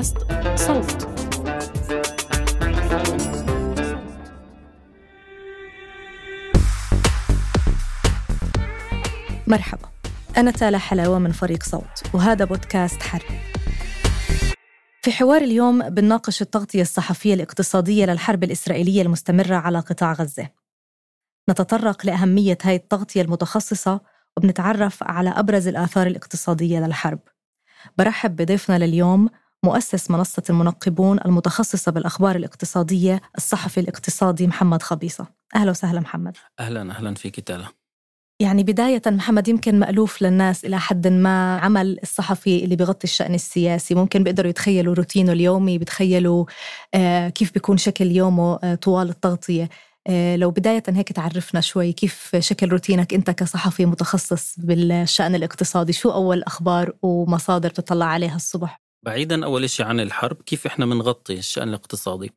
بودكاست صوت. مرحبا. أنا تالا حلاوة من فريق صوت وهذا بودكاست حر في حوار اليوم بنناقش التغطية الصحفية الاقتصادية للحرب الإسرائيلية المستمرة على قطاع غزة. نتطرق لأهمية هاي التغطية المتخصصة وبنتعرف على أبرز الآثار الاقتصادية للحرب. برحب بضيفنا لليوم مؤسس منصة المنقبون المتخصصة بالأخبار الاقتصادية الصحفي الاقتصادي محمد خبيصة. أهلا وسهلا محمد. أهلا أهلا فيك تالا. يعني بداية محمد يمكن مألوف للناس إلى حد ما عمل الصحفي اللي بغطي الشأن السياسي. ممكن بيقدروا يتخيلوا روتينه اليومي بتخيلوا آه كيف بيكون شكل يومه آه طوال التغطية. آه لو بداية هيك تعرفنا شوي كيف شكل روتينك أنت كصحفي متخصص بالشأن الاقتصادي. شو أول أخبار ومصادر تطلع عليها الصبح؟ بعيدا أول شيء عن الحرب كيف إحنا بنغطي الشأن الاقتصادي؟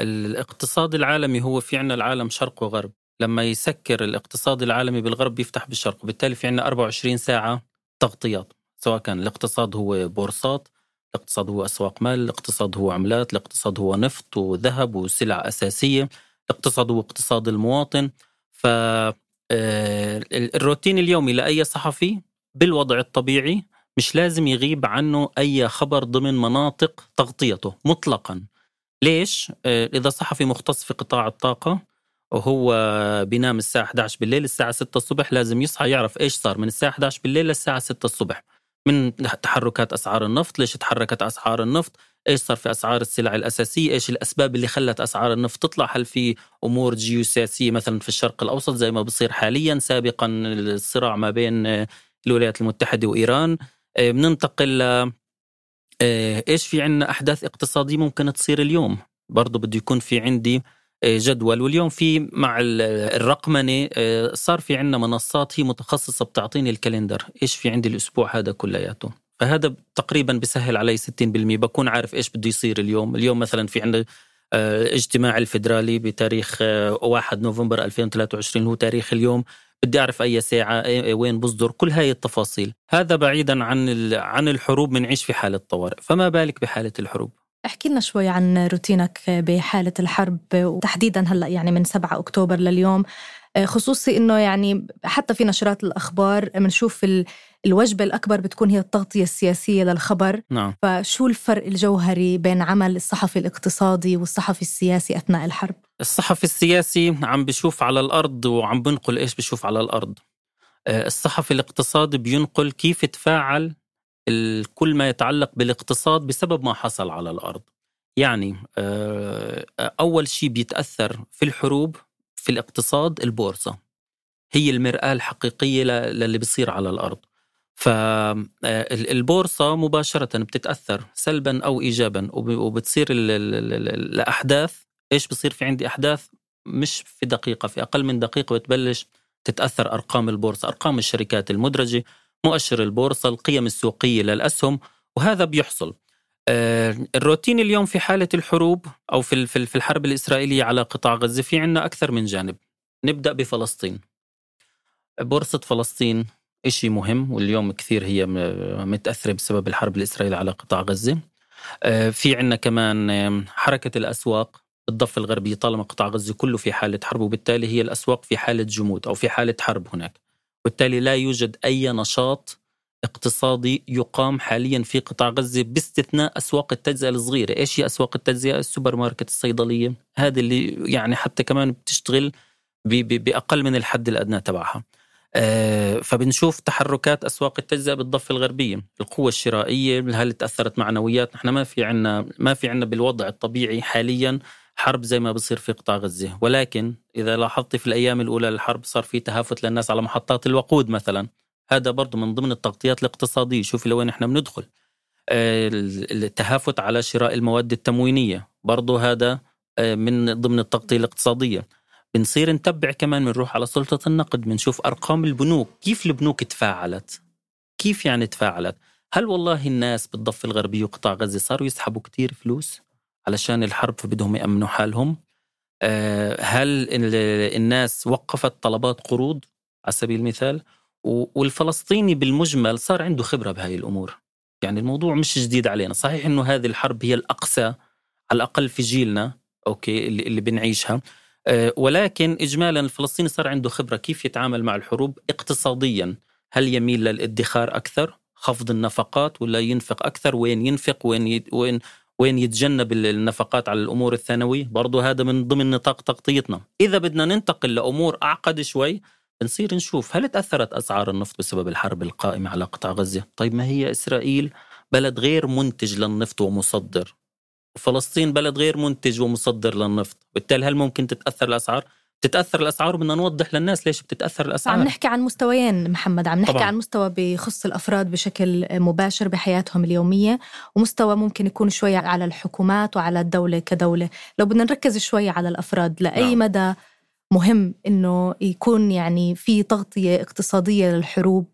الاقتصاد العالمي هو في عنا العالم شرق وغرب. لما يسكر الاقتصاد العالمي بالغرب بيفتح بالشرق وبالتالي في عنا 24 ساعة تغطيات سواء كان الاقتصاد هو بورصات الاقتصاد هو أسواق مال الاقتصاد هو عملات الاقتصاد هو نفط وذهب وسلع أساسية الاقتصاد هو اقتصاد المواطن. ف آه، الروتين اليومي لأي صحفي بالوضع الطبيعي مش لازم يغيب عنه أي خبر ضمن مناطق تغطيته مطلقا. ليش؟ آه، إذا صحفي مختص في قطاع الطاقة وهو بينام الساعة 11 بالليل الساعة 6 الصبح لازم يصحى يعرف إيش صار من الساعة 11 بالليل للساعة 6 الصبح. من تحركات أسعار النفط ليش تحركت أسعار النفط؟ إيش صار في أسعار السلع الأساسية؟ إيش الأسباب اللي خلت أسعار النفط تطلع؟ هل في أمور جيوسياسية مثلا في الشرق الأوسط زي ما بصير حاليا سابقا الصراع ما بين الولايات المتحدة وإيران؟ بننتقل ل آه، إيش في عندنا أحداث اقتصادية ممكن تصير اليوم؟ برضه بده يكون في عندي آه، جدول. واليوم في مع الرقمنة صار في عندنا منصات هي متخصصة بتعطيني الكالندر. إيش في عندي الأسبوع هذا كلياته؟ فهذا تقريبا بسهل علي 60% بكون عارف إيش بده يصير اليوم. اليوم مثلا في عندنا اجتماع الفدرالي بتاريخ 1 نوفمبر 2023 هو تاريخ اليوم. بدي أعرف أي ساعة وين بصدر كل هاي التفاصيل. هذا بعيدا عن عن الحروب بنعيش في حالة طوارئ. فما بالك بحالة الحروب؟ احكي لنا شوي عن روتينك بحالة الحرب وتحديدا هلأ يعني من 7 أكتوبر لليوم. خصوصي إنه يعني حتى في نشرات الأخبار بنشوف الوجبة الأكبر بتكون هي التغطية السياسية للخبر. نعم. فشو الفرق الجوهري بين عمل الصحفي الاقتصادي والصحفي السياسي أثناء الحرب؟ الصحفي السياسي عم بشوف على الأرض وعم بنقل إيش بشوف على الأرض. الصحفي الاقتصادي بينقل كيف تفاعل كل ما يتعلق بالاقتصاد بسبب ما حصل على الأرض. يعني أول شيء بيتأثر في الحروب في الاقتصاد البورصة. هي المرآة الحقيقية للي بيصير على الأرض. فالبورصة مباشرة بتتأثر سلبا أو إيجابا وبتصير الأحداث إيش بصير في عندي أحداث؟ مش في دقيقة في أقل من دقيقة بتبلش تتأثر أرقام البورصة أرقام الشركات المدرجة مؤشر البورصة القيم السوقية للأسهم وهذا بيحصل. الروتين اليوم في حالة الحروب أو في في الحرب الإسرائيلية على قطاع غزة في عنا أكثر من جانب. نبدأ بفلسطين. بورصة فلسطين إشي مهم واليوم كثير هي متأثرة بسبب الحرب الإسرائيلية على قطاع غزة. في عنا كمان حركة الأسواق. بالضفة الغربية طالما قطاع غزة كله في حالة حرب وبالتالي هي الأسواق في حالة جمود أو في حالة حرب هناك. وبالتالي لا يوجد أي نشاط اقتصادي يقام حاليا في قطاع غزة باستثناء أسواق التجزئة الصغيرة. إيش هي أسواق التجزئة؟ السوبر ماركت الصيدلية. هذه اللي يعني حتى كمان بتشتغل بأقل من الحد الأدنى تبعها. آه، فبنشوف تحركات أسواق التجزئة بالضفة الغربية، القوة الشرائية هل تأثرت معنويات؟ نحن ما في عنا ما في عنا بالوضع الطبيعي حاليا حرب زي ما بصير في قطاع غزة، ولكن إذا لاحظت في الأيام الأولى للحرب صار في تهافت للناس على محطات الوقود مثلا، هذا برضه من ضمن التغطيات الاقتصادية، شوفي لوين إحنا بندخل. آه، التهافت على شراء المواد التموينية، برضه هذا آه، من ضمن التغطية الاقتصادية. بنصير نتبع كمان بنروح على سلطة النقد بنشوف أرقام البنوك. كيف البنوك تفاعلت؟ كيف يعني تفاعلت؟ هل والله الناس بالضفة الغربية وقطاع غزة صاروا يسحبوا كتير فلوس علشان الحرب فبدهم يأمنوا حالهم؟ آه، هل الناس وقفت طلبات قروض؟ على سبيل المثال والفلسطيني بالمجمل صار عنده خبرة بهاي الأمور. يعني الموضوع مش جديد علينا. صحيح أنه هذه الحرب هي الأقسى على الأقل في جيلنا أوكي اللي, اللي بنعيشها. آه، ولكن اجمالا الفلسطيني صار عنده خبرة كيف يتعامل مع الحروب اقتصاديا. هل يميل للادخار أكثر خفض النفقات ولا ينفق أكثر؟ وين ينفق؟ وين وين وين يتجنب النفقات على الأمور الثانوية؟ برضه هذا من ضمن نطاق تغطيتنا. إذا بدنا ننتقل لأمور أعقد شوي بنصير نشوف هل تأثرت أسعار النفط بسبب الحرب القائمة على قطاع غزة طيب ما هي إسرائيل بلد غير منتج للنفط ومصدر وفلسطين بلد غير منتج ومصدر للنفط بالتالي هل ممكن تتأثر الأسعار؟ تتاثر الأسعار بدنا نوضح للناس ليش بتتأثر الأسعار عم نحكي عن مستويين محمد عم نحكي طبعا. عن مستوى بخص الأفراد بشكل مباشر بحياتهم اليومية ومستوى ممكن يكون شوي على الحكومات وعلى الدولة كدولة لو بدنا نركز شوي على الأفراد لأي نعم. مدى مهم إنه يكون يعني في تغطية اقتصادية للحروب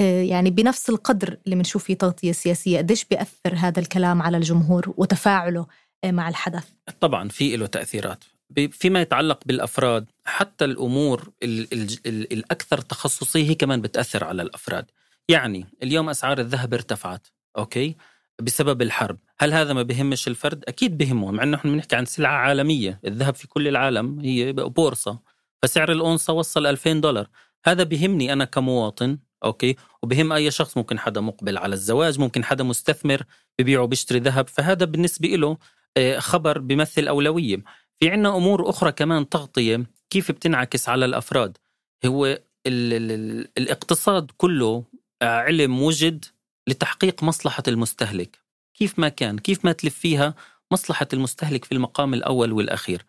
آه، يعني بنفس القدر اللي بنشوف فيه تغطية سياسية. قديش بيأثر هذا الكلام على الجمهور وتفاعله آه، مع الحدث؟ طبعا في له تأثيرات. فيما يتعلق بالأفراد حتى الأمور ال ال ال الأكثر تخصصية هي كمان بتأثر على الأفراد. يعني اليوم أسعار الذهب ارتفعت أوكي؟ بسبب الحرب. هل هذا ما بهمش الفرد؟ أكيد بهمه مع أنه نحن بنحكي عن سلعة عالمية. الذهب في كل العالم هي بورصة. فسعر الأونصة وصل 2000 دولار. هذا بهمني أنا كمواطن أوكي؟ وبهم أي شخص ممكن حدا مقبل على الزواج ممكن حدا مستثمر ببيع وبيشتري ذهب. فهذا بالنسبة له آه، خبر بيمثل أولوية. في عنا أمور أخرى كمان تغطية. كيف بتنعكس على الأفراد؟ هو ال ال الإقتصاد كله علم وجد لتحقيق مصلحة المستهلك كيف ما كان كيف ما تلف فيها مصلحة المستهلك في المقام الأول والأخير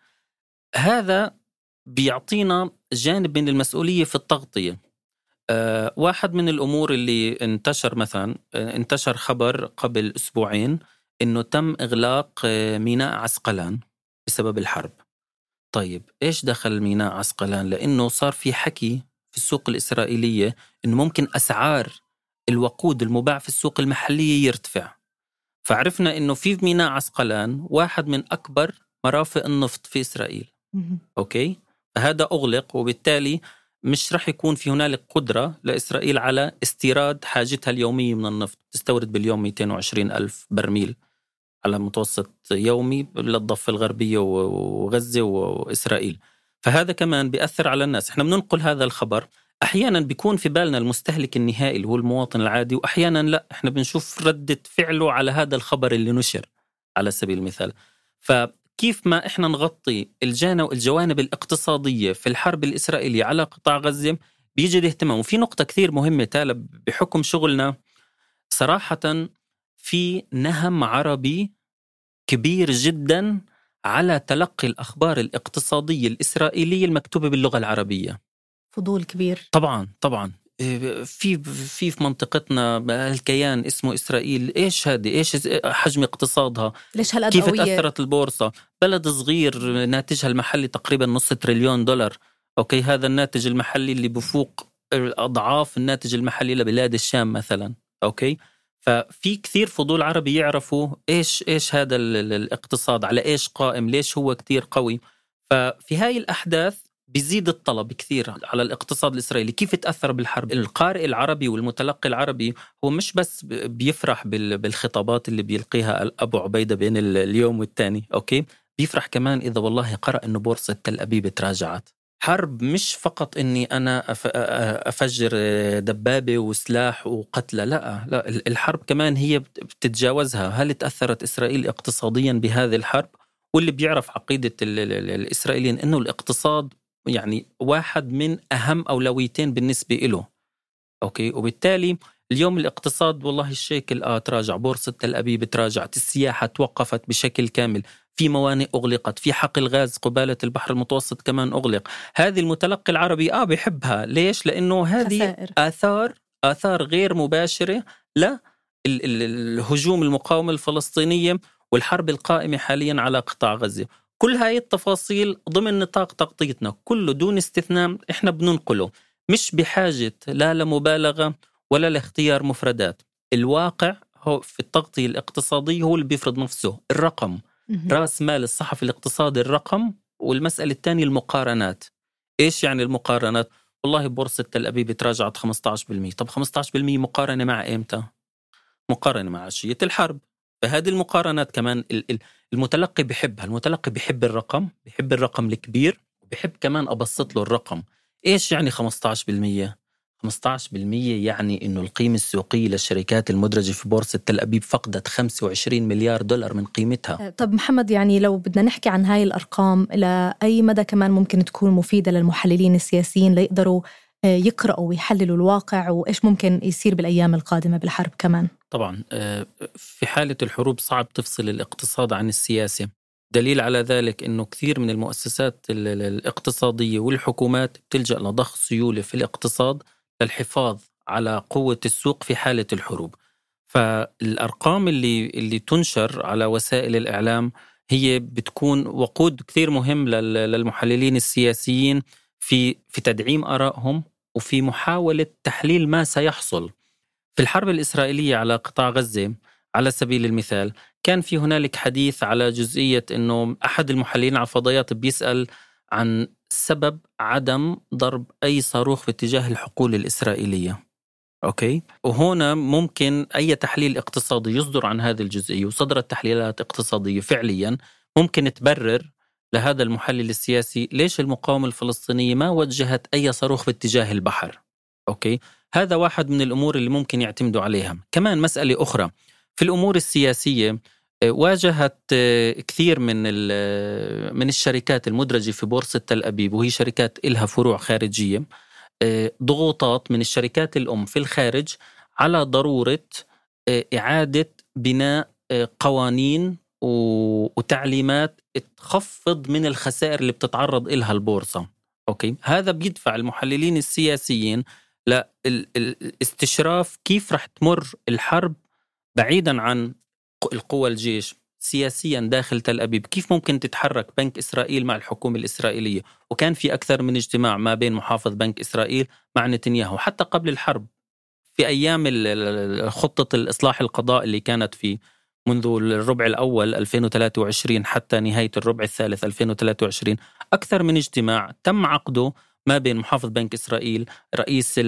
هذا بيعطينا جانب من المسؤولية في التغطية آه، واحد من الأمور اللي انتشر مثلا آه، انتشر خبر قبل أسبوعين إنه تم إغلاق آه، ميناء عسقلان بسبب الحرب. طيب إيش دخل ميناء عسقلان؟ لأنه صار في حكي في السوق الإسرائيلية إنه ممكن أسعار الوقود المباع في السوق المحلية يرتفع. فعرفنا إنه في ميناء عسقلان واحد من أكبر مرافق النفط في إسرائيل. أوكي؟ فهذا أغلق وبالتالي مش رح يكون في هنالك قدرة لإسرائيل على استيراد حاجتها اليومية من النفط تستورد باليوم 220 ألف برميل على متوسط يومي للضفة الغربية وغزة وإسرائيل فهذا كمان بيأثر على الناس إحنا بننقل هذا الخبر أحيانا بيكون في بالنا المستهلك النهائي اللي هو المواطن العادي وأحيانا لا إحنا بنشوف ردة فعله على هذا الخبر اللي نشر على سبيل المثال. ف كيف ما إحنا نغطي الجوانب الاقتصادية في الحرب الإسرائيلية على قطاع غزة بيجد اهتمام وفي نقطة كثير مهمة تالا بحكم شغلنا. صراحة في نهم عربي كبير جدا على تلقي الأخبار الاقتصادية الإسرائيلية المكتوبة باللغة العربية. فضول كبير. طبعا طبعا. في في في منطقتنا الكيان اسمه إسرائيل. إيش هذه؟ إيش حجم اقتصادها؟ ليش هالقد كيف تأثرت البورصة؟ بلد صغير ناتجها المحلي تقريبا نص تريليون دولار. أوكي هذا الناتج المحلي اللي بفوق اضعاف الناتج المحلي لبلاد الشام مثلا. أوكي؟ ففي كثير فضول عربي يعرفوا إيش إيش هذا الاقتصاد على إيش قائم ليش هو كثير قوي. ففي هاي الأحداث بيزيد الطلب كثير على الاقتصاد الإسرائيلي. كيف تأثر بالحرب؟ القارئ العربي والمتلقي العربي هو مش بس بيفرح بالخطابات اللي بيلقيها أبو عبيدة بين اليوم والثاني أوكي؟ بيفرح كمان إذا والله قرأ إنه بورصة تل أبيب تراجعت. حرب مش فقط إني أنا أفجر دبابة وسلاح وقتلى لا لا الحرب كمان هي بتتجاوزها. هل تأثرت إسرائيل اقتصاديا بهذه الحرب؟ واللي بيعرف عقيدة الإسرائيليين إنه الاقتصاد يعني واحد من أهم أولويتين بالنسبة له أوكي؟ وبالتالي اليوم الاقتصاد والله الشيكل آه تراجع بورصة تل أبيب تراجعت السياحة توقفت بشكل كامل. في موانئ أغلقت في حقل غاز قبالة البحر المتوسط كمان أغلق. هذه المتلقي العربي آه بحبها ليش؟ لأنه هذه خسائر. آثار آثار غير مباشرة لا الهجوم المقاومة الفلسطينية والحرب القائمة حاليا على قطاع غزة. كل هاي التفاصيل ضمن نطاق تغطيتنا كله دون استثناء إحنا بننقله مش بحاجة لا لمبالغة ولا لاختيار مفردات. الواقع هو في التغطية الاقتصادية هو اللي بيفرض نفسه الرقم. رأس مال الصحفي الاقتصادي الرقم والمسألة الثانية المقارنات. إيش يعني المقارنات؟ والله بورصة تل أبيب تراجعت 15% طب 15% مقارنة مع إمتى؟ مقارنة مع عشية الحرب. فهذه المقارنات كمان المتلقي بحبها المتلقي بحب الرقم بحب الرقم الكبير وبحب كمان أبسط له الرقم إيش يعني 15%؟ 15% يعني إنه القيمة السوقية للشركات المدرجة في بورصة تل أبيب فقدت 25 مليار دولار من قيمتها. أه، طب محمد يعني لو بدنا نحكي عن هاي الأرقام إلى أي مدى كمان ممكن تكون مفيدة للمحللين السياسيين ليقدروا يقرأوا ويحللوا الواقع وإيش ممكن يصير بالأيام القادمة بالحرب كمان. طبعا أه، في حالة الحروب صعب تفصل الاقتصاد عن السياسة. دليل على ذلك أنه كثير من المؤسسات الاقتصادية والحكومات بتلجأ لضخ سيولة في الاقتصاد للحفاظ على قوة السوق في حالة الحروب. فالأرقام اللي, اللي تنشر على وسائل الإعلام هي بتكون وقود كثير مهم للمحللين السياسيين في في تدعيم آرائهم وفي محاولة تحليل ما سيحصل. في الحرب الإسرائيلية على قطاع غزة على سبيل المثال كان في هنالك حديث على جزئية أنه أحد المحللين على الفضائيات بيسأل عن سبب عدم ضرب أي صاروخ في اتجاه الحقول الإسرائيلية. أوكي؟ وهنا ممكن أي تحليل اقتصادي يصدر عن هذه الجزئية وصدرت تحليلات اقتصادية فعليا ممكن تبرر لهذا المحلل السياسي ليش المقاومة الفلسطينية ما وجهت أي صاروخ في اتجاه البحر؟ أوكي؟ هذا واحد من الأمور اللي ممكن يعتمدوا عليها. كمان مسألة أخرى. في الأمور السياسية واجهت آه، كثير من من الشركات المدرجة في بورصة تل أبيب وهي شركات إلها فروع خارجية آه، ضغوطات من الشركات الأم في الخارج على ضرورة آه، إعادة بناء قوانين وتعليمات تخفض من الخسائر اللي بتتعرض إلها البورصة. أوكي؟ هذا بيدفع المحللين السياسيين لاستشراف كيف رح تمر الحرب بعيدا عن القوى الجيش سياسيا داخل تل أبيب. كيف ممكن تتحرك بنك إسرائيل مع الحكومة الإسرائيلية؟ وكان في أكثر من اجتماع ما بين محافظ بنك إسرائيل مع نتنياهو. حتى قبل الحرب في أيام خطة الإصلاح القضاء اللي كانت في منذ الربع الأول 2023 حتى نهاية الربع الثالث 2023 أكثر من اجتماع تم عقده ما بين محافظ بنك إسرائيل رئيس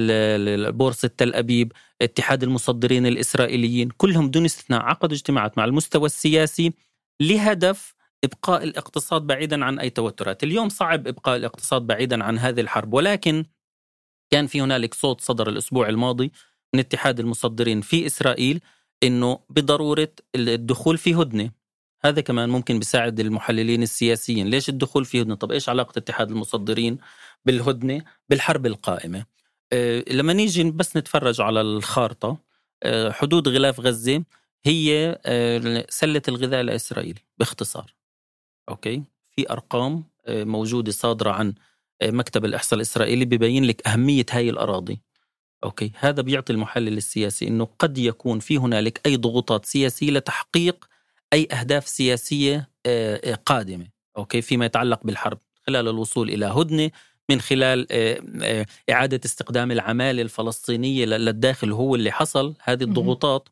بورصة تل أبيب اتحاد المصدرين الإسرائيليين كلهم دون استثناء عقدوا اجتماعات مع المستوى السياسي لهدف إبقاء الاقتصاد بعيدا عن أي توترات. اليوم صعب إبقاء الاقتصاد بعيدا عن هذه الحرب ولكن كان في هنالك صوت صدر الأسبوع الماضي من اتحاد المصدرين في إسرائيل أنه بضرورة الدخول في هدنة. هذا كمان ممكن بيساعد المحللين السياسيين. ليش الدخول في هدنة؟ طب إيش علاقة اتحاد المصدرين بالهدنة؟ بالحرب القائمة. آه، لما نيجي بس نتفرج على الخارطة آه، حدود غلاف غزة هي آه، سلة الغذاء لإسرائيل باختصار. أوكي؟ في أرقام موجودة صادرة عن مكتب الإحصاء الإسرائيلي ببين لك أهمية هاي الأراضي. أوكي. هذا بيعطي المحلل السياسي أنه قد يكون في هنالك أي ضغوطات سياسية لتحقيق أي أهداف سياسية قادمة. أوكي. فيما يتعلق بالحرب. خلال الوصول إلى هدنة من خلال آه، آه، إعادة استخدام العمالة الفلسطينية للداخل هو اللي حصل. هذه الضغوطات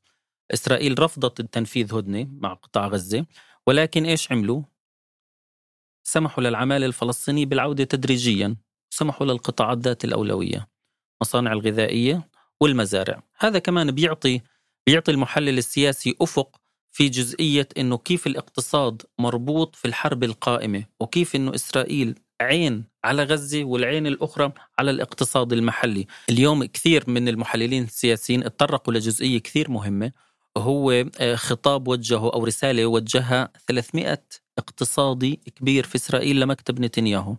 إسرائيل رفضت التنفيذ هدنة مع قطاع غزة. ولكن إيش عملوا؟ سمحوا للعمالة الفلسطينية بالعودة تدريجيا. سمحوا للقطاعات ذات الأولوية. مصانع الغذائية والمزارع. هذا كمان بيعطي بيعطي المحلل السياسي أفق في جزئية أنه كيف الاقتصاد مربوط في الحرب القائمة وكيف أنه إسرائيل عين على غزة والعين الأخرى على الاقتصاد المحلي. اليوم كثير من المحللين السياسيين اتطرقوا لجزئية كثير مهمة هو آه، خطاب وجهه أو رسالة وجهها 300 اقتصادي كبير في إسرائيل لمكتب نتنياهو.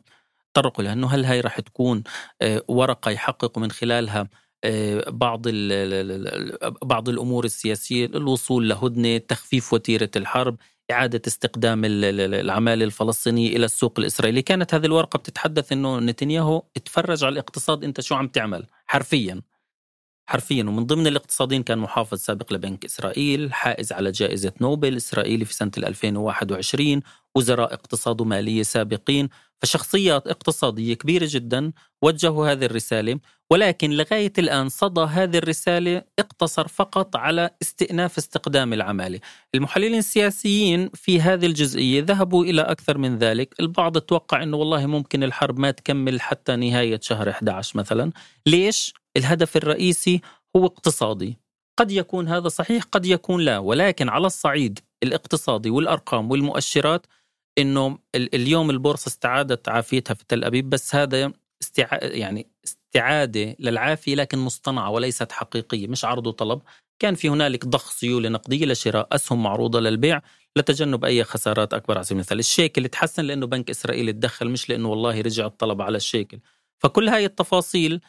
تطرقوا لأنه هل هاي رح تكون آه، ورقة يحققوا من خلالها آه، بعض بعض الأمور السياسية الوصول لهدنة تخفيف وتيرة الحرب إعادة استقدام العمالة الفلسطينية إلى السوق الإسرائيلي. كانت هذه الورقة بتتحدث أنه نتنياهو اتفرج على الاقتصاد أنت شو عم تعمل حرفيا. حرفيا. ومن ضمن الاقتصاديين كان محافظ سابق لبنك إسرائيل حائز على جائزة نوبل إسرائيلي في سنة 2021 وزراء اقتصاد ومالية سابقين. فشخصيات اقتصادية كبيرة جدا وجهوا هذه الرسالة ولكن لغاية الآن صدى هذه الرسالة اقتصر فقط على استئناف استقدام العمالة. المحللين السياسيين في هذه الجزئية ذهبوا إلى أكثر من ذلك. البعض توقع أنه والله ممكن الحرب ما تكمل حتى نهاية شهر 11 مثلا. ليش؟ الهدف الرئيسي هو اقتصادي. قد يكون هذا صحيح قد يكون لا. ولكن على الصعيد الاقتصادي والأرقام والمؤشرات إنه اليوم البورصة استعادت عافيتها في تل أبيب بس هذا استع... يعني استعادة للعافية لكن مصطنعة وليست حقيقية مش عرض وطلب. كان في هنالك ضخ سيولة نقدية لشراء أسهم معروضة للبيع لتجنب أي خسارات أكبر على سبيل المثال. الشيكل تحسن لأنه بنك إسرائيل تدخل مش لأنه والله رجع الطلب على الشيكل. فكل هاي التفاصيل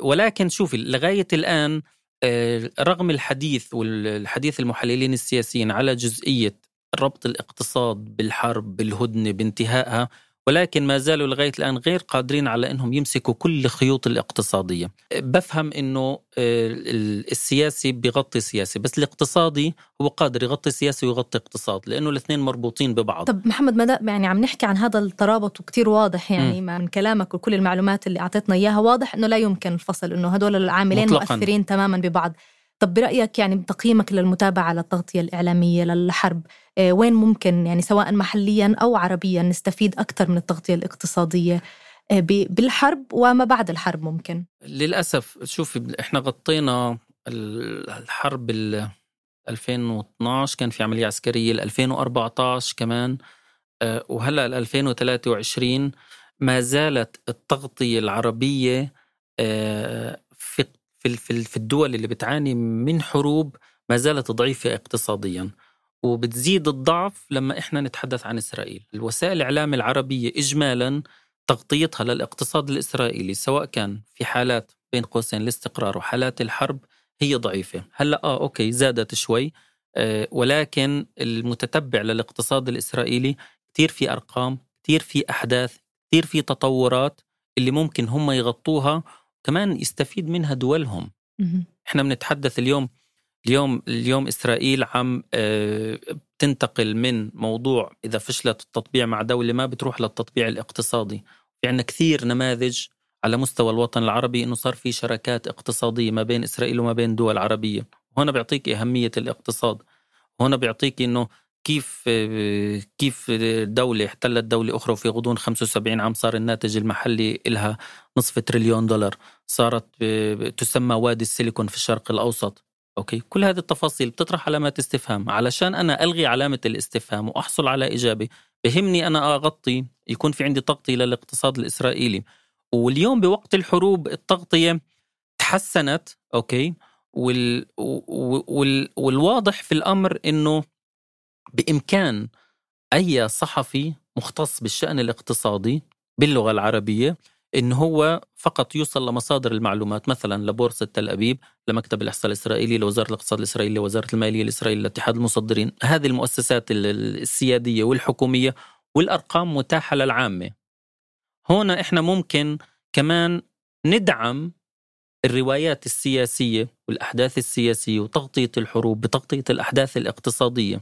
ولكن شوفي لغاية الآن رغم الحديث والحديث المحللين السياسيين على جزئية ربط الاقتصاد بالحرب بالهدنة بانتهائها ولكن ما زالوا لغاية الآن غير قادرين على إنهم يمسكوا كل الخيوط الاقتصادية. بفهم إنه آه، السياسي بيغطي سياسي بس الاقتصادي هو قادر يغطي سياسي ويغطي اقتصاد لأنه الاثنين مربوطين ببعض. طب محمد مدى يعني عم نحكي عن هذا الترابط وكتير واضح يعني م. من كلامك وكل المعلومات اللي أعطيتنا إياها واضح إنه لا يمكن الفصل إنه هدول العاملين مطلقاً. مؤثرين تماما ببعض. طب برأيك يعني بتقييمك للمتابعة للتغطية الإعلامية للحرب آه، وين ممكن يعني سواء محليا أو عربيا نستفيد أكثر من التغطية الاقتصادية آه، بالحرب وما بعد الحرب ممكن؟ للأسف شوفي إحنا غطينا الحرب ال 2012 كان في عملية عسكرية ال 2014 كمان آه، وهلأ ال 2023 ما زالت التغطية العربية في في الدول اللي بتعاني من حروب ما زالت ضعيفة اقتصاديا. وبتزيد الضعف لما إحنا نتحدث عن إسرائيل. الوسائل الإعلام العربية اجمالا تغطيتها للاقتصاد الإسرائيلي سواء كان في حالات بين قوسين الاستقرار وحالات الحرب هي ضعيفة. هلأ آه أوكي زادت شوي آه ولكن المتتبع للاقتصاد الإسرائيلي كثير في أرقام كثير في أحداث كثير في تطورات اللي ممكن هم يغطوها كمان يستفيد منها دولهم. إحنا بنتحدث اليوم اليوم اليوم إسرائيل عم آه، بتنتقل من موضوع إذا فشلت التطبيع مع دولة ما بتروح للتطبيع الاقتصادي. في عندنا كثير نماذج على مستوى الوطن العربي إنه صار في شراكات اقتصادية ما بين إسرائيل وما بين دول عربية. وهنا بيعطيك أهمية الاقتصاد. هنا بيعطيك إنه كيف كيف دولة احتلت دولة أخرى وفي غضون 75 عام صار الناتج المحلي لها نصف تريليون دولار. صارت تسمى وادي السيليكون في الشرق الأوسط. أوكي؟ كل هذه التفاصيل بتطرح علامات استفهام. علشان أنا ألغي علامة الاستفهام وأحصل على إجابة بهمني أنا أغطي يكون في عندي تغطيه للاقتصاد الإسرائيلي. واليوم بوقت الحروب التغطيه تحسنت أوكي؟ وال... وال... والواضح في الأمر إنه بإمكان أي صحفي مختص بالشأن الاقتصادي باللغة العربية إن هو فقط يوصل لمصادر المعلومات مثلا لبورصة تل أبيب لمكتب الإحصاء الإسرائيلي لوزارة الاقتصاد الإسرائيلي لوزارة المالية الإسرائيلية لاتحاد المصدرين. هذه المؤسسات السيادية والحكومية والأرقام متاحة للعامة. هنا إحنا ممكن كمان ندعم الروايات السياسية والأحداث السياسية وتغطية الحروب بتغطية الأحداث الاقتصادية.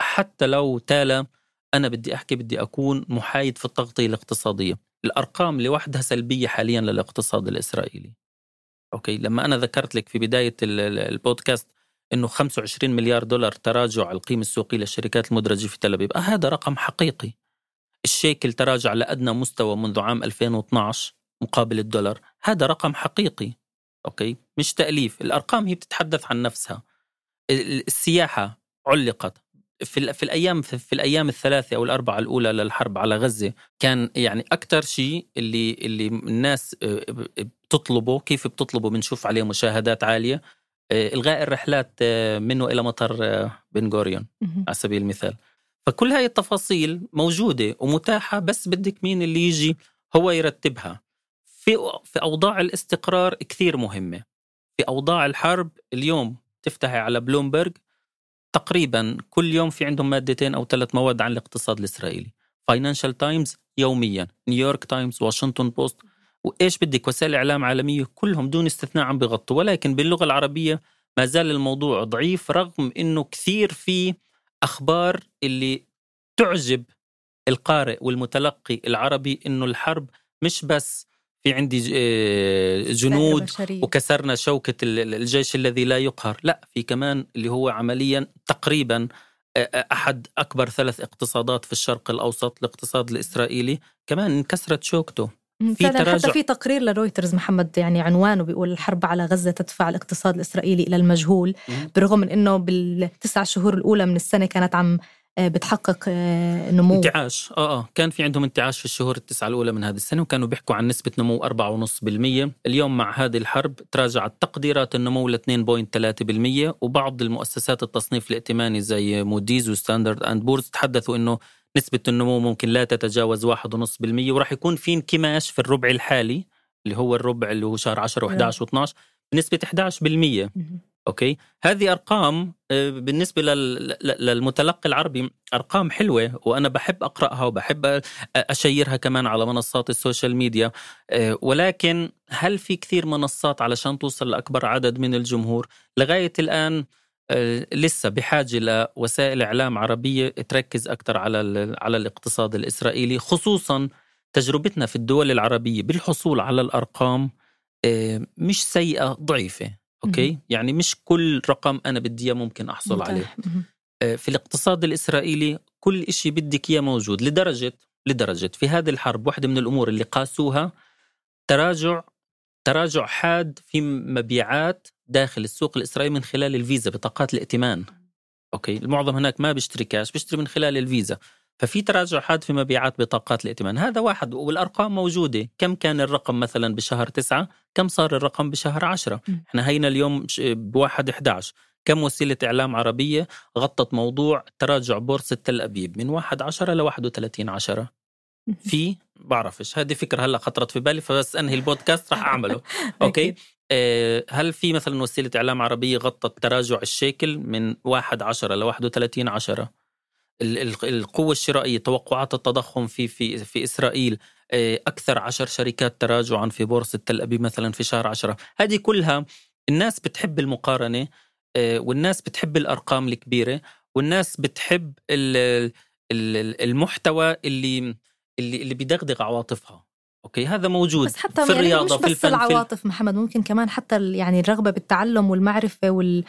حتى لو تالا أنا بدي أحكي بدي أكون محايد في التغطية الاقتصادية. الأرقام لوحدها سلبية حاليا للاقتصاد الإسرائيلي. أوكي؟ لما أنا ذكرت لك في بداية البودكاست إنه 25 مليار دولار تراجع القيمة السوقية للشركات المدرجة في تل أبيب آه هذا رقم حقيقي. الشيكل تراجع لأدنى مستوى منذ عام 2012 مقابل الدولار هذا رقم حقيقي. أوكي؟ مش تأليف. الأرقام هي بتتحدث عن نفسها. السياحة علقت. في في الأيام في الأيام الثلاثة أو الأربعة الأولى للحرب على غزة كان يعني أكثر شيء اللي اللي الناس آه، بتطلبه كيف بتطلبه؟ بنشوف عليه مشاهدات عالية. آه، إلغاء الرحلات آه، منه إلى مطار بن غوريون على سبيل المثال. فكل هاي التفاصيل موجودة ومتاحة بس بدك مين اللي يجي هو يرتبها. في في أوضاع الاستقرار كثير مهمة. في أوضاع الحرب اليوم تفتحي على بلومبرج تقريبا كل يوم في عندهم مادتين أو ثلاث مواد عن الاقتصاد الإسرائيلي. فاينانشال تايمز يوميا نيويورك تايمز واشنطن بوست وإيش بدك؟ وسائل إعلام عالمية كلهم دون استثناء عم بغطوا. ولكن باللغة العربية ما زال الموضوع ضعيف رغم إنه كثير في أخبار اللي تعجب القارئ والمتلقي العربي إنه الحرب مش بس في عندي آه، جنود وكسرنا شوكة الجيش الذي لا يقهر. لا في كمان اللي هو عمليا تقريبا آه، آه، أحد أكبر ثلاث اقتصادات في الشرق الأوسط الاقتصاد الإسرائيلي. كمان انكسرت شوكته. في تراجع حتى في تقرير لرويترز محمد يعني عنوانه بيقول الحرب على غزة تدفع الاقتصاد الإسرائيلي إلى المجهول بالرغم من أنه بالتسع شهور الأولى من السنة كانت عم بتحقق آه، نمو. انتعاش. آه آه. كان في عندهم انتعاش في الشهور التسعة الأولى من هذه السنة وكانوا بيحكوا عن نسبة نمو 4.5% اليوم مع هذه الحرب تراجعت تقديرات النمو ل 2.3% وبعض المؤسسات التصنيف الائتماني زي موديز وستاندرد اند بورز تحدثوا إنه نسبة النمو ممكن لا تتجاوز 1.5% وراح يكون في انكماش في الربع الحالي اللي هو الربع اللي هو شهر 10 و11 و12 بنسبة 11% أوكي؟ هذه أرقام آه، بالنسبة للمتلقي العربي أرقام حلوة وأنا بحب أقرأها وبحب أشيرها كمان على منصات السوشيال ميديا آه، ولكن هل في كثير منصات علشان توصل لأكبر عدد من الجمهور؟ لغاية الآن آه، لسه بحاجة لوسائل إعلام عربية تركز أكثر على على الاقتصاد الإسرائيلي خصوصا تجربتنا في الدول العربية بالحصول على الأرقام مش سيئة ضعيفة. أوكي مم. يعني مش كل رقم أنا بدي إياه ممكن أحصل متاح. عليه مم. آه، في الاقتصاد الإسرائيلي كل شيء بدك إياه موجود لدرجه لدرجة في هذه الحرب واحدة من الأمور اللي قاسوها تراجع تراجع حاد في مبيعات داخل السوق الإسرائيلي من خلال الفيزا بطاقات الائتمان أوكي المعظم هناك ما بيشتري كاش بيشتري من خلال الفيزا ففي تراجع حاد في مبيعات بطاقات الائتمان. هذا واحد والأرقام موجودة. كم كان الرقم مثلا بشهر تسعة؟ كم صار الرقم بشهر عشرة؟ إحنا هينا اليوم بواحد 11 كم وسيلة إعلام عربية غطت موضوع تراجع بورصة تل أبيب؟ من واحد عشرة ل 31 عشرة. في بعرفش. هذه فكرة هلأ خطرت في بالي فبس أنهي البودكاست راح أعمله. أوكي؟ آه، هل في مثلا وسيلة إعلام عربية غطت تراجع الشيكل من واحد عشرة ل 31 عشرة؟ القوة الشرائية توقعات التضخم في في في إسرائيل آه، أكثر عشر شركات تراجعا في بورصة تل أبيب مثلا في شهر عشرة. هذه كلها الناس بتحب المقارنة آه، والناس بتحب الأرقام الكبيرة والناس بتحب المحتوى اللي اللي اللي بيدغدغ عواطفها. أوكي؟ هذا موجود بس حتى في يعني الرياضة مش بس في الفن العواطف محمد ممكن كمان حتى يعني الرغبة بالتعلم والمعرفة وال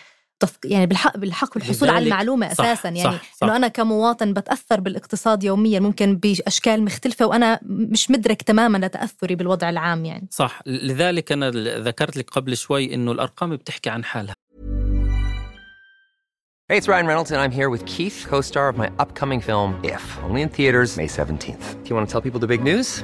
يعني بالحق بالحق بالحصول على المعلومة صح أساسا. يعني صح صح. إنه أنا كمواطن بتأثر بالاقتصاد يوميا ممكن بأشكال مختلفة وأنا مش مدرك تماما لتأثري بالوضع العام يعني. صح. لذلك أنا ذكرت لك قبل شوي إنه الأرقام بتحكي عن حالها. Hey, it's Ryan Reynolds and I'm here with Keith, co-star of my upcoming film If, only in theaters May 17th. Do you want to tell people the big news?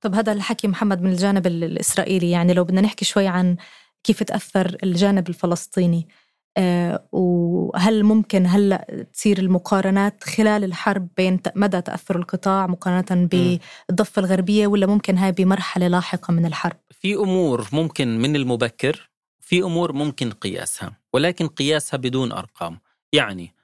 طب هذا الحكي محمد من الجانب الإسرائيلي يعني لو بدنا نحكي شوي عن كيف تأثر الجانب الفلسطيني آه وهل ممكن هلأ تصير المقارنات خلال الحرب بين مدى تأثر القطاع مقارنة بالضفة الغربية ولا ممكن هاي بمرحلة لاحقة من الحرب؟ في أمور ممكن من المبكر في أمور ممكن قياسها ولكن قياسها بدون أرقام. يعني آه،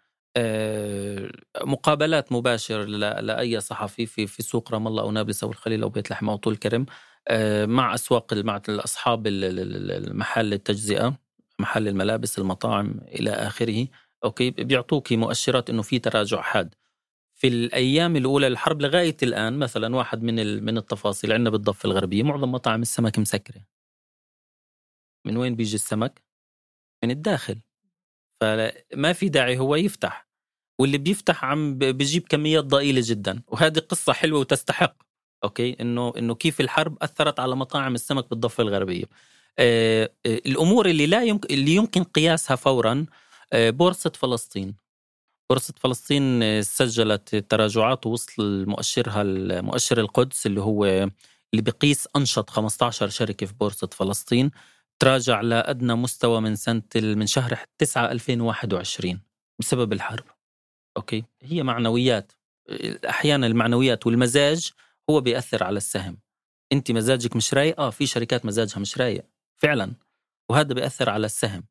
مقابلات مباشرة لأي صحفي في في سوق رام الله أو نابلس أو الخليل أو بيت لحم أو طول كرم آه، مع أسواق مع أصحاب المحل التجزئة محل الملابس المطاعم إلى آخره. أوكي؟ بيعطوك مؤشرات إنه في تراجع حاد. في الأيام الأولى للحرب لغاية الآن مثلا واحد من من التفاصيل عندنا بالضفه الغربية معظم مطاعم السمك مسكرة. من وين بيجي السمك؟ من الداخل. فما في داعي هو يفتح. واللي بيفتح عم بجيب كميات ضئيلة جدا. وهذه قصة حلوة وتستحق أوكي؟ إنه إنه كيف الحرب أثرت على مطاعم السمك بالضفة الغربية. آه, آه، الأمور اللي لا يمكن اللي يمكن قياسها فورا آه بورصة فلسطين. بورصة فلسطين آه، سجلت تراجعات ووصل مؤشرها المؤشر القدس اللي هو اللي بقيس أنشط 15 شركة في بورصة فلسطين. تراجع لأدنى مستوى من سنة من شهر 9 2021 بسبب الحرب. أوكي؟ هي معنويات. أحيانا المعنويات والمزاج هو بيأثر على السهم. أنت مزاجك مش رايق؟ آه في شركات مزاجها مش رايق. فعلا. وهذا بيأثر على السهم.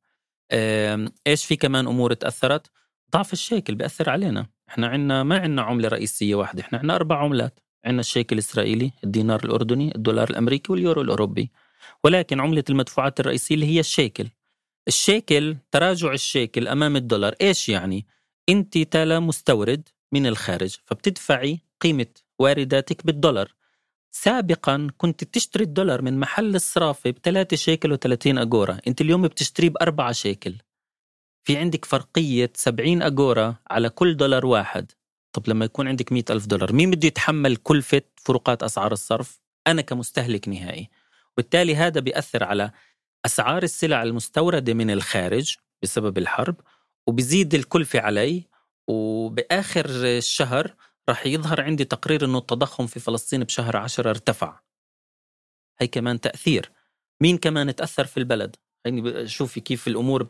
إيش في كمان أمور تأثرت؟ ضعف الشيكل بيأثر علينا. إحنا عندنا ما عندنا عملة رئيسية واحدة. إحنا عندنا أربع عملات. عندنا الشيكل الإسرائيلي الدينار الأردني الدولار الأمريكي واليورو الأوروبي. ولكن عملة المدفوعات الرئيسية اللي هي الشيكل. الشيكل تراجع الشيكل أمام الدولار. إيش يعني؟ أنت تالا مستورد من الخارج فبتدفعي قيمة وارداتك بالدولار. سابقا كنت بتشتري الدولار من محل الصرافة ب 3 شيكل و30 أجورا أنت اليوم بتشتريه ب 4 شيكل. في عندك فرقية 70 أجورا على كل دولار واحد. طب لما يكون عندك 100 ألف دولار مين بده يتحمل كلفة فروقات أسعار الصرف؟ أنا كمستهلك نهائي. وبالتالي هذا بيأثر على أسعار السلع المستوردة من الخارج بسبب الحرب وبزيد الكلفة علي وبآخر الشهر راح يظهر عندي تقرير أنه التضخم في فلسطين بشهر عشرة ارتفع. هي كمان تأثير. مين كمان تأثر في البلد؟ يعني شوفي كيف الأمور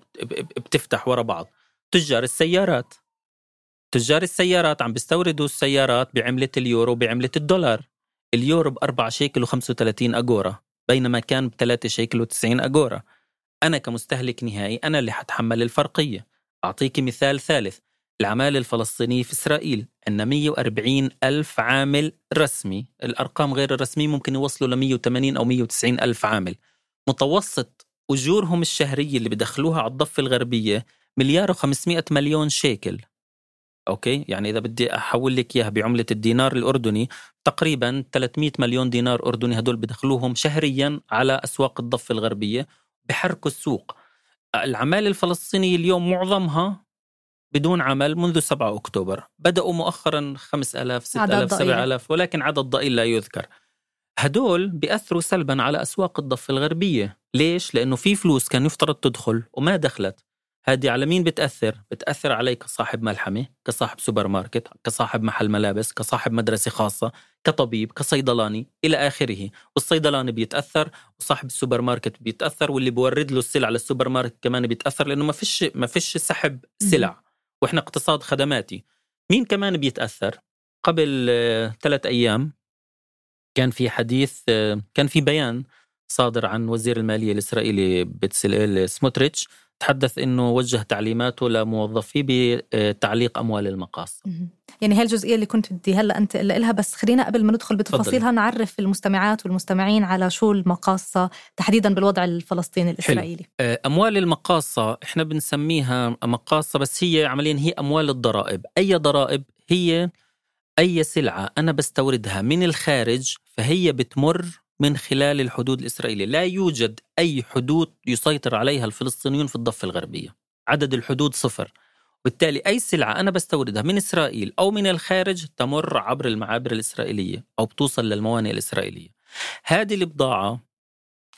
بتفتح ورا بعض. تجار السيارات. تجار السيارات عم بيستوردوا السيارات بعملة اليورو بعملة الدولار. اليورو ب 4 شيكل و35 أجورا بينما كان ب 3 شيكل و90 أجورا أنا كمستهلك نهائي أنا اللي حتحمل الفرقية. أعطيك مثال ثالث. العمالة الفلسطينية في إسرائيل. عندنا 140 ألف عامل رسمي الأرقام غير الرسمية ممكن يوصلوا ل 180 أو 190 ألف عامل. متوسط أجورهم الشهرية اللي بدخلوها على الضفة الغربية مليار و500 مليون شيكل. أوكي؟ يعني إذا بدي أحول لك إياها بعملة الدينار الأردني تقريبا 300 مليون دينار أردني هدول بدخلوهم شهريا على أسواق الضفة الغربية بحركوا السوق. العماله الفلسطينيه اليوم معظمها بدون عمل منذ 7 أكتوبر. بدأوا مؤخرا 5000 6000 7000 ولكن عدد ضئيل لا يذكر. هدول بيأثروا سلبا على أسواق الضفة الغربية. ليش؟ لأنه في فلوس كان يفترض تدخل وما دخلت. هذه على مين بتأثر؟ بتأثر علي كصاحب ملحمة كصاحب سوبر ماركت كصاحب محل ملابس كصاحب مدرسة خاصة كطبيب كصيدلاني إلى آخره. والصيدلاني بيتأثر وصاحب السوبر ماركت بيتأثر واللي بورد له السلع للسوبر ماركت كمان بيتأثر لأنه ما فيش ما فيش سحب سلع. وإحنا اقتصاد خدماتي. مين كمان بيتأثر؟ قبل ثلاث أيام كان في حديث كان في بيان صادر عن وزير المالية الإسرائيلي بتسليل سموتريتش. تحدث إنه وجه تعليماته لموظفيه بتعليق أموال المقاصه يعني هي الجزئية اللي كنت بدي هلأ أنت لها بس خلينا قبل ما ندخل بتفاصيلها نعرف المستمعات والمستمعين على شو المقاصة تحديدا بالوضع الفلسطيني الإسرائيلي. حلو. آه، أموال المقاصة إحنا بنسميها مقاصة بس هي عمليا هي أموال الضرائب. أي ضرائب هي أي سلعة أنا بستوردها من الخارج فهي بتمر من خلال الحدود الإسرائيلية. لا يوجد أي حدود يسيطر عليها الفلسطينيون في الضفة الغربية. عدد الحدود صفر. بالتالي أي سلعة أنا بستوردها من إسرائيل أو من الخارج تمر عبر المعابر الإسرائيلية أو بتوصل للموانئ الإسرائيلية. هذه البضاعة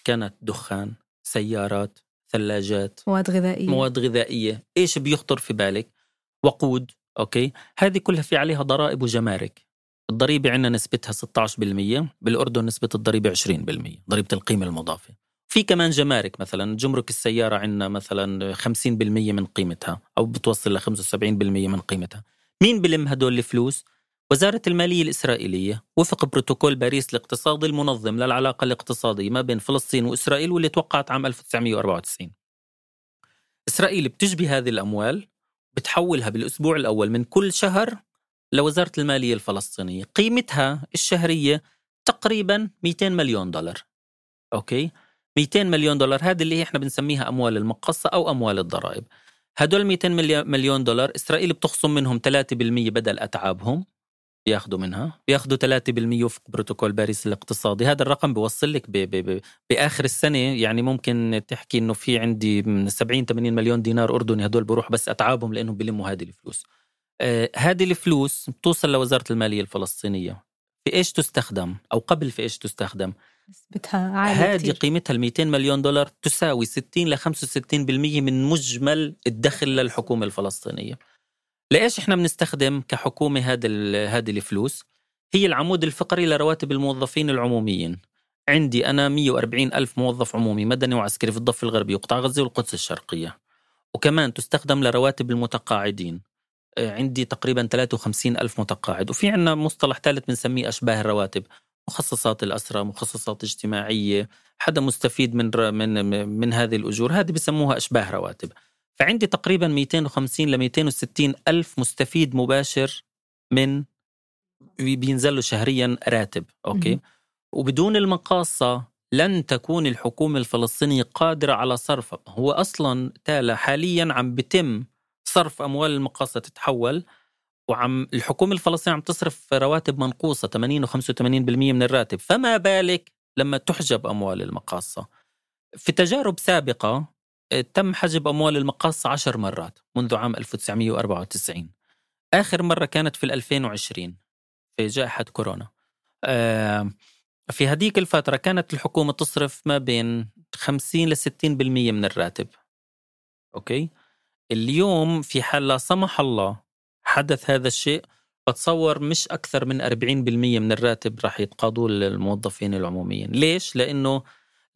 كانت دخان سيارات ثلاجات مواد غذائية. مواد غذائية. إيش بيخطر في بالك؟ وقود أوكي؟ هذه كلها في عليها ضرائب وجمارك. الضريبة عندنا نسبتها 16% بالأردن نسبة الضريبة 20% ضريبة القيمة المضافة. في كمان جمارك مثلا جمرك السيارة عندنا مثلا 50% من قيمتها أو بتوصل ل 75% من قيمتها. مين بلم هدول الفلوس؟ وزارة المالية الإسرائيلية. وفق بروتوكول باريس الاقتصادي المنظم للعلاقة الاقتصادية ما بين فلسطين وإسرائيل واللي توقعت عام 1994 إسرائيل بتجبي هذه الأموال بتحولها بالأسبوع الأول من كل شهر لوزارة المالية الفلسطينية قيمتها الشهرية تقريبا 200 مليون دولار. أوكي؟ 200 مليون دولار هذه اللي إحنا بنسميها أموال المقصة أو أموال الضرائب. هدول 200 مليون دولار إسرائيل بتخصم منهم 3% بدل أتعابهم. بياخذوا منها. بياخذوا 3% وفق بروتوكول باريس الاقتصادي. هذا الرقم بيوصل لك ب ب ب بآخر السنة. يعني ممكن تحكي إنه في عندي من 70 80 مليون دينار أردني هدول بروح بس أتعابهم لأنهم بيلموا هذه الفلوس. هذه الفلوس بتوصل لوزارة المالية الفلسطينية. في إيش تستخدم؟ أو قبل في إيش تستخدم؟ نسبتها عالية هذه. قيمتها ال 200 مليون دولار تساوي 60 ل 65% من مجمل الدخل للحكومة الفلسطينية. ليش إحنا بنستخدم كحكومة هذا هذه الفلوس؟ هي العمود الفقري لرواتب الموظفين العموميين. عندي أنا 140 ألف موظف عمومي مدني وعسكري في الضفة الغربية وقطاع غزة والقدس الشرقية. وكمان تستخدم لرواتب المتقاعدين. آه، عندي تقريبا 53 ألف متقاعد. وفي عنا مصطلح ثالث بنسميه أشباه الرواتب. مخصصات الأسرة مخصصات اجتماعية حدا مستفيد من من من هذه الأجور. هذه بسموها أشباه رواتب. فعندي تقريبا 250 ل 260 ألف مستفيد مباشر من بينزل له شهريا راتب. أوكي؟ وبدون المقاصة لن تكون الحكومة الفلسطينية قادرة على صرف هو أصلا تالا حاليا عم بتم صرف أموال المقاصة تتحول وعم الحكومة الفلسطينية عم تصرف رواتب منقوصة 80 و 85% من الراتب. فما بالك لما تحجب أموال المقاصة؟ في تجارب سابقة تم حجب أموال المقاصة عشر مرات منذ عام 1994 آخر مرة كانت في 2020 في جائحة كورونا. في هذيك الفترة كانت الحكومة تصرف ما بين 50 ل 60% من الراتب. أوكي؟ اليوم في حال لا سمح الله حدث هذا الشيء بتصور مش أكثر من 40% من الراتب راح يتقاضوا للموظفين العموميين. ليش؟ لأنه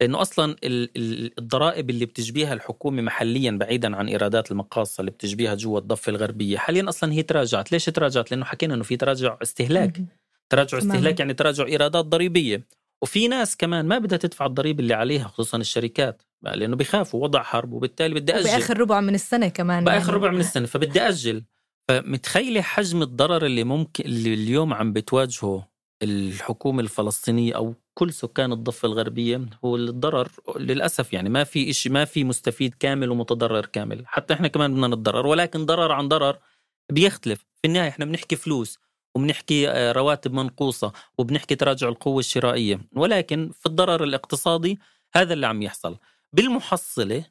لأنه أصلا الضرائب اللي بتجبيها الحكومة محليا بعيدا عن إيرادات المقاصة اللي بتجبيها جوا الضفة الغربية حاليا أصلا هي تراجعت. ليش تراجعت؟ لأنه حكينا إنه في تراجع استهلاك. تراجع استهلاك يعني تراجع إيرادات ضريبية. وفي ناس كمان ما بدها تدفع الضريبه اللي عليها خصوصا الشركات لأنه بيخافوا وضع حرب وبالتالي بدي أجل. باخر ربع من السنة كمان باخر يعني. ربع من السنة فبدي أجل. فمتخيلة حجم الضرر اللي ممكن اللي اليوم عم بتواجهه الحكومة الفلسطينية أو كل سكان الضفة الغربية هو الضرر للأسف يعني ما في إشي ما في مستفيد كامل ومتضرر كامل. حتى إحنا كمان بدنا نتضرر ولكن ضرر عن ضرر بيختلف. في النهاية إحنا بنحكي فلوس. وبنحكي آه، رواتب منقوصة وبنحكي تراجع القوة الشرائية. ولكن في الضرر الاقتصادي هذا اللي عم يحصل. بالمحصلة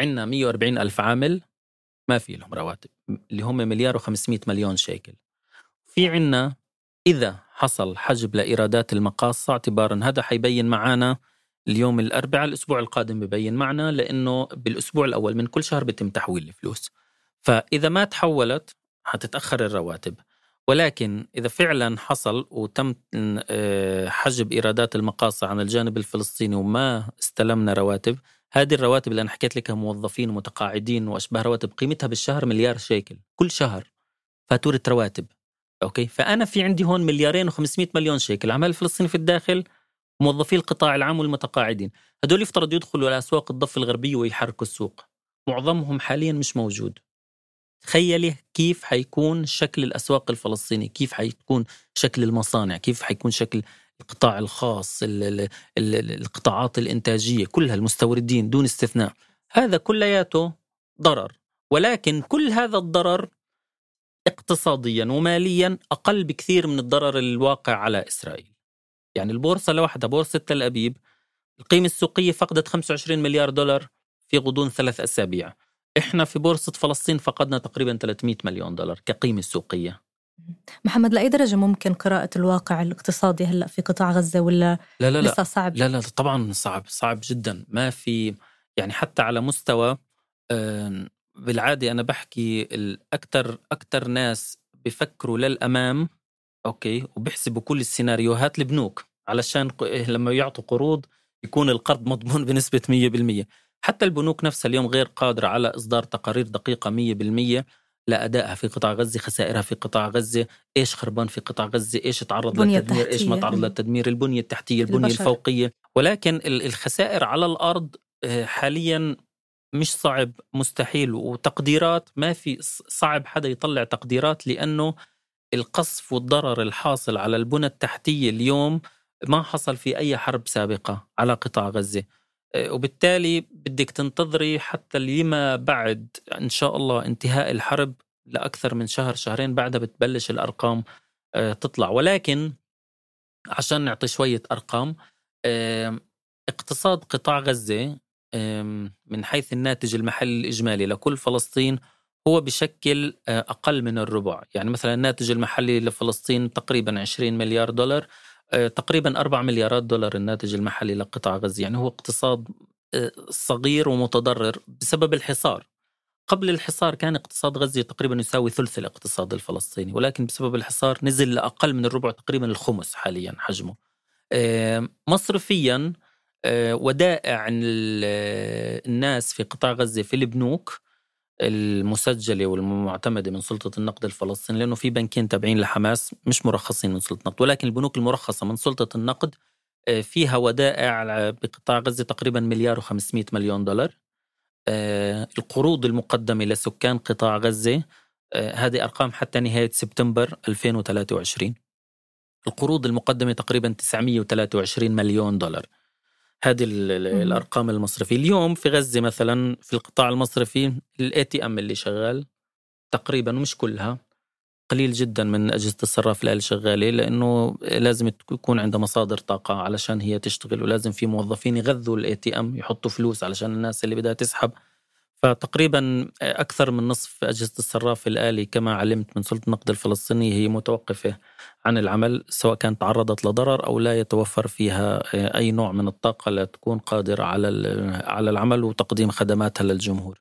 عندنا 140 ألف عامل ما في لهم رواتب اللي هم مليار و500 مليون شيكل. في عنا إذا حصل حجب لإيرادات المقاصة اعتبارا هذا حيبين معنا اليوم الأربعاء الأسبوع القادم ببين معنا لأنه بالأسبوع الأول من كل شهر بيتم تحويل الفلوس. فإذا ما تحولت حتتأخر الرواتب. ولكن إذا فعلا حصل وتم آه، حجب إيرادات المقاصة عن الجانب الفلسطيني وما استلمنا رواتب هذه الرواتب اللي أنا حكيت لك موظفين ومتقاعدين وأشباه رواتب قيمتها بالشهر مليار شيكل. كل شهر فاتورة رواتب. أوكي؟ فأنا في عندي هون مليارين و500 مليون شيكل. العمال الفلسطيني في الداخل موظفي القطاع العام والمتقاعدين. هدول يفترض يدخلوا على أسواق الضفة الغربية ويحركوا السوق. معظمهم حاليا مش موجود. تخيلي كيف حيكون شكل الأسواق الفلسطيني كيف حيكون شكل المصانع كيف حيكون شكل القطاع الخاص القطاعات الإنتاجية كلها المستوردين دون استثناء. هذا كلياته ضرر ولكن كل هذا الضرر اقتصاديا وماليا أقل بكثير من الضرر الواقع على إسرائيل. يعني البورصة لوحدها بورصة تل أبيب القيمة السوقية فقدت 25 مليار دولار في غضون ثلاث أسابيع. إحنا في بورصة فلسطين فقدنا تقريبا 300 مليون دولار كقيمة سوقية. محمد لأي درجة ممكن قراءة الواقع الاقتصادي هلأ في قطاع غزة ولا لا لا لا. لسه صعب؟ لا لا طبعا صعب صعب جدا. ما في يعني حتى على مستوى بالعادة أنا بحكي الاكثر أكثر ناس بفكروا للأمام أوكي وبحسبوا كل السيناريوهات البنوك علشان لما يعطوا قروض يكون القرض مضمون بنسبة 100% حتى البنوك نفسها اليوم غير قادرة على إصدار تقارير دقيقة 100% لأدائها في قطاع غزة خسائرها في قطاع غزة إيش خربان في قطاع غزة إيش تعرض للتدمير إيش ما تعرض للتدمير البنية التحتية البنية البشر. الفوقية. ولكن الخسائر على الأرض آه، حاليا مش صعب مستحيل. وتقديرات ما في صعب حدا يطلع تقديرات لأنه القصف والضرر الحاصل على البنى التحتية اليوم ما حصل في أي حرب سابقة على قطاع غزة. وبالتالي بدك تنتظري حتى لما بعد إن شاء الله انتهاء الحرب لأكثر من شهر شهرين بعدها بتبلش الأرقام آه، تطلع. ولكن عشان نعطي شوية أرقام اقتصاد قطاع غزة من حيث الناتج المحلي الإجمالي لكل فلسطين هو بشكل آه، أقل من الربع. يعني مثلا الناتج المحلي لفلسطين تقريبا 20 مليار دولار. آه، تقريبا 4 مليارات دولار الناتج المحلي لقطاع غزة. يعني هو اقتصاد آه، صغير ومتضرر بسبب الحصار. قبل الحصار كان اقتصاد غزة تقريبا يساوي ثلث الاقتصاد الفلسطيني ولكن بسبب الحصار نزل لأقل من الربع تقريبا الخمس حاليا حجمه. مصرفيا ودائع الناس في قطاع غزة في البنوك المسجلة والمعتمدة من سلطة النقد الفلسطيني لأنه في بنكين تابعين لحماس مش مرخصين من سلطة النقد ولكن البنوك المرخصة من سلطة النقد آه، فيها ودائع بقطاع غزة تقريبا مليار و500 مليون دولار. آه، القروض المقدمة لسكان قطاع غزة آه، هذه أرقام حتى نهاية سبتمبر 2023 القروض المقدمة تقريبا 923 مليون دولار. هذه الأرقام المصرفية. اليوم في غزة مثلا في القطاع المصرفي ال ATM اللي شغال تقريبا مش كلها قليل جدا من أجهزة الصراف الآلي شغالة لأنه لازم يكون عندها مصادر طاقة علشان هي تشتغل ولازم في موظفين يغذوا ال ATM يحطوا فلوس علشان الناس اللي بدها تسحب فتقريبا أكثر من نصف أجهزة الصراف الآلي كما علمت من سلطة النقد الفلسطينيه هي متوقفة عن العمل سواء كانت تعرضت لضرر أو لا يتوفر فيها أي نوع من الطاقة لتكون قادرة على على العمل وتقديم خدماتها للجمهور.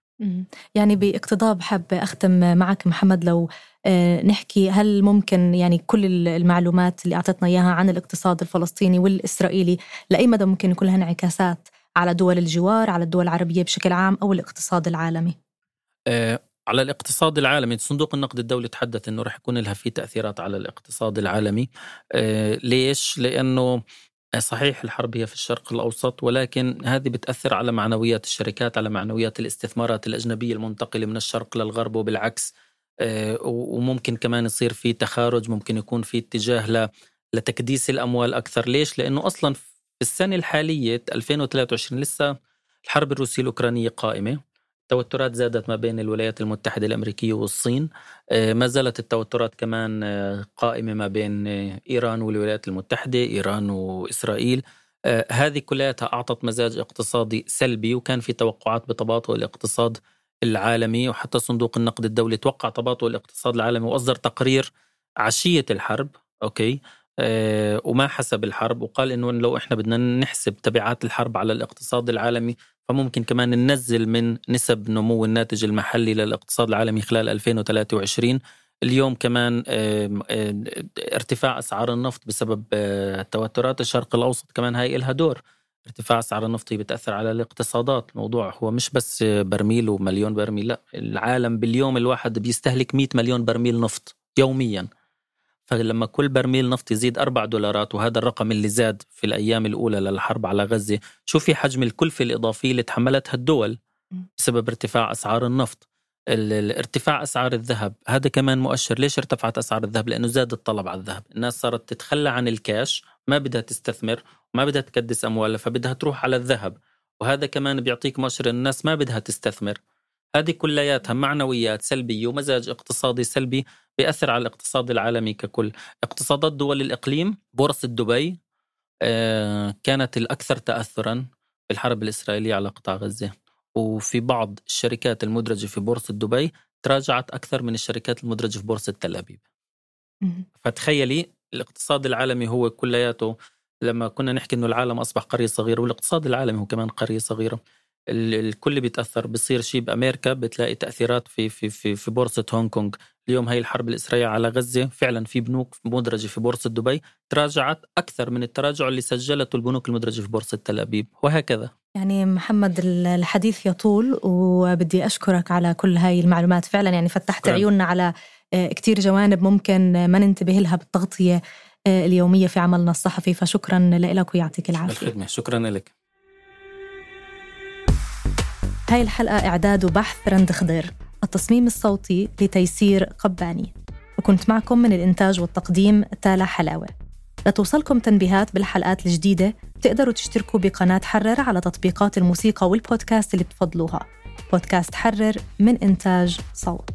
يعني باقتضاب حابة أختم معك محمد لو آه، نحكي هل ممكن يعني كل المعلومات اللي أعطتنا إياها عن الاقتصاد الفلسطيني والإسرائيلي لأي مدى ممكن يكون لها انعكاسات على دول الجوار على الدول العربية بشكل عام أو الاقتصاد العالمي؟ أه على الاقتصاد العالمي صندوق النقد الدولي تحدث إنه رح يكون لها في تأثيرات على الاقتصاد العالمي. أه ليش؟ لأنه صحيح الحرب هي في الشرق الأوسط ولكن هذه بتأثر على معنويات الشركات على معنويات الاستثمارات الأجنبية المنتقلة من الشرق للغرب وبالعكس. أه وممكن كمان يصير في تخارج ممكن يكون في اتجاه لتكديس الأموال أكثر. ليش؟ لأنه أصلا في السنة الحالية 2023 لسه الحرب الروسية الأوكرانية قائمة. التوترات زادت ما بين الولايات المتحدة الأمريكية والصين. آه، ما زالت التوترات كمان آه، قائمة ما بين آه، إيران والولايات المتحدة إيران وإسرائيل. هذه كلها أعطت مزاج اقتصادي سلبي وكان في توقعات بتباطؤ الاقتصاد العالمي وحتى صندوق النقد الدولي توقع تباطؤ الاقتصاد العالمي وأصدر تقرير عشية الحرب. أوكي. وما حسب الحرب وقال إنه لو إحنا بدنا نحسب تبعات الحرب على الاقتصاد العالمي فممكن كمان ننزل من نسب نمو الناتج المحلي للاقتصاد العالمي خلال 2023 اليوم كمان ارتفاع أسعار النفط بسبب آه، توترات الشرق الأوسط كمان هاي لها دور. ارتفاع أسعار النفط بتأثر على الاقتصادات. الموضوع هو مش بس برميل ومليون برميل لا العالم باليوم الواحد بيستهلك 100 مليون برميل نفط يوميا. فلما كل برميل نفط يزيد أربع دولارات وهذا الرقم اللي زاد في الأيام الأولى للحرب على غزة شوفي حجم الكلفة الإضافية اللي تحملتها الدول بسبب ارتفاع أسعار النفط؟ ارتفاع أسعار الذهب هذا كمان مؤشر ليش ارتفعت أسعار الذهب؟ لأنه زاد الطلب على الذهب. الناس صارت تتخلى عن الكاش ما بدها تستثمر وما بدها تكدس أموالها فبدها تروح على الذهب. وهذا كمان بيعطيك مؤشر الناس ما بدها تستثمر. هذه كلياتها معنويات سلبية ومزاج اقتصادي سلبي بيأثر على الاقتصاد العالمي ككل. اقتصادات دول الإقليم بورصة دبي آه، كانت الأكثر تأثرا في الحرب الإسرائيلية على قطاع غزة. وفي بعض الشركات المدرجة في بورصة دبي تراجعت أكثر من الشركات المدرجة في بورصة تل أبيب. فتخيلي الاقتصاد العالمي هو كلياته لما كنا نحكي إنه العالم أصبح قرية صغيرة والاقتصاد العالمي هو كمان قرية صغيرة. الكل بيتأثر بصير شيء بأمريكا بتلاقي تأثيرات في في في في بورصة هونغ كونغ. اليوم هي الحرب الإسرائيلية على غزة فعلا في بنوك مدرجة في بورصة دبي تراجعت أكثر من التراجع اللي سجلته البنوك المدرجة في بورصة تل أبيب. وهكذا. يعني محمد الحديث يطول وبدي أشكرك على كل هاي المعلومات. فعلا يعني فتحت عيوننا على آه، كتير جوانب ممكن ما ننتبه لها بالتغطية آه، اليومية في عملنا الصحفي. فشكرا لك ويعطيك العافية. الخدمه شكرا لك. هاي الحلقة إعداد وبحث رند خضير التصميم الصوتي لتيسير قباني. وكنت معكم من الإنتاج والتقديم تالا حلاوة. لتوصلكم تنبيهات بالحلقات الجديدة تقدروا تشتركوا بقناة حرر على تطبيقات الموسيقى والبودكاست اللي بتفضلوها. بودكاست حرر من إنتاج صوت.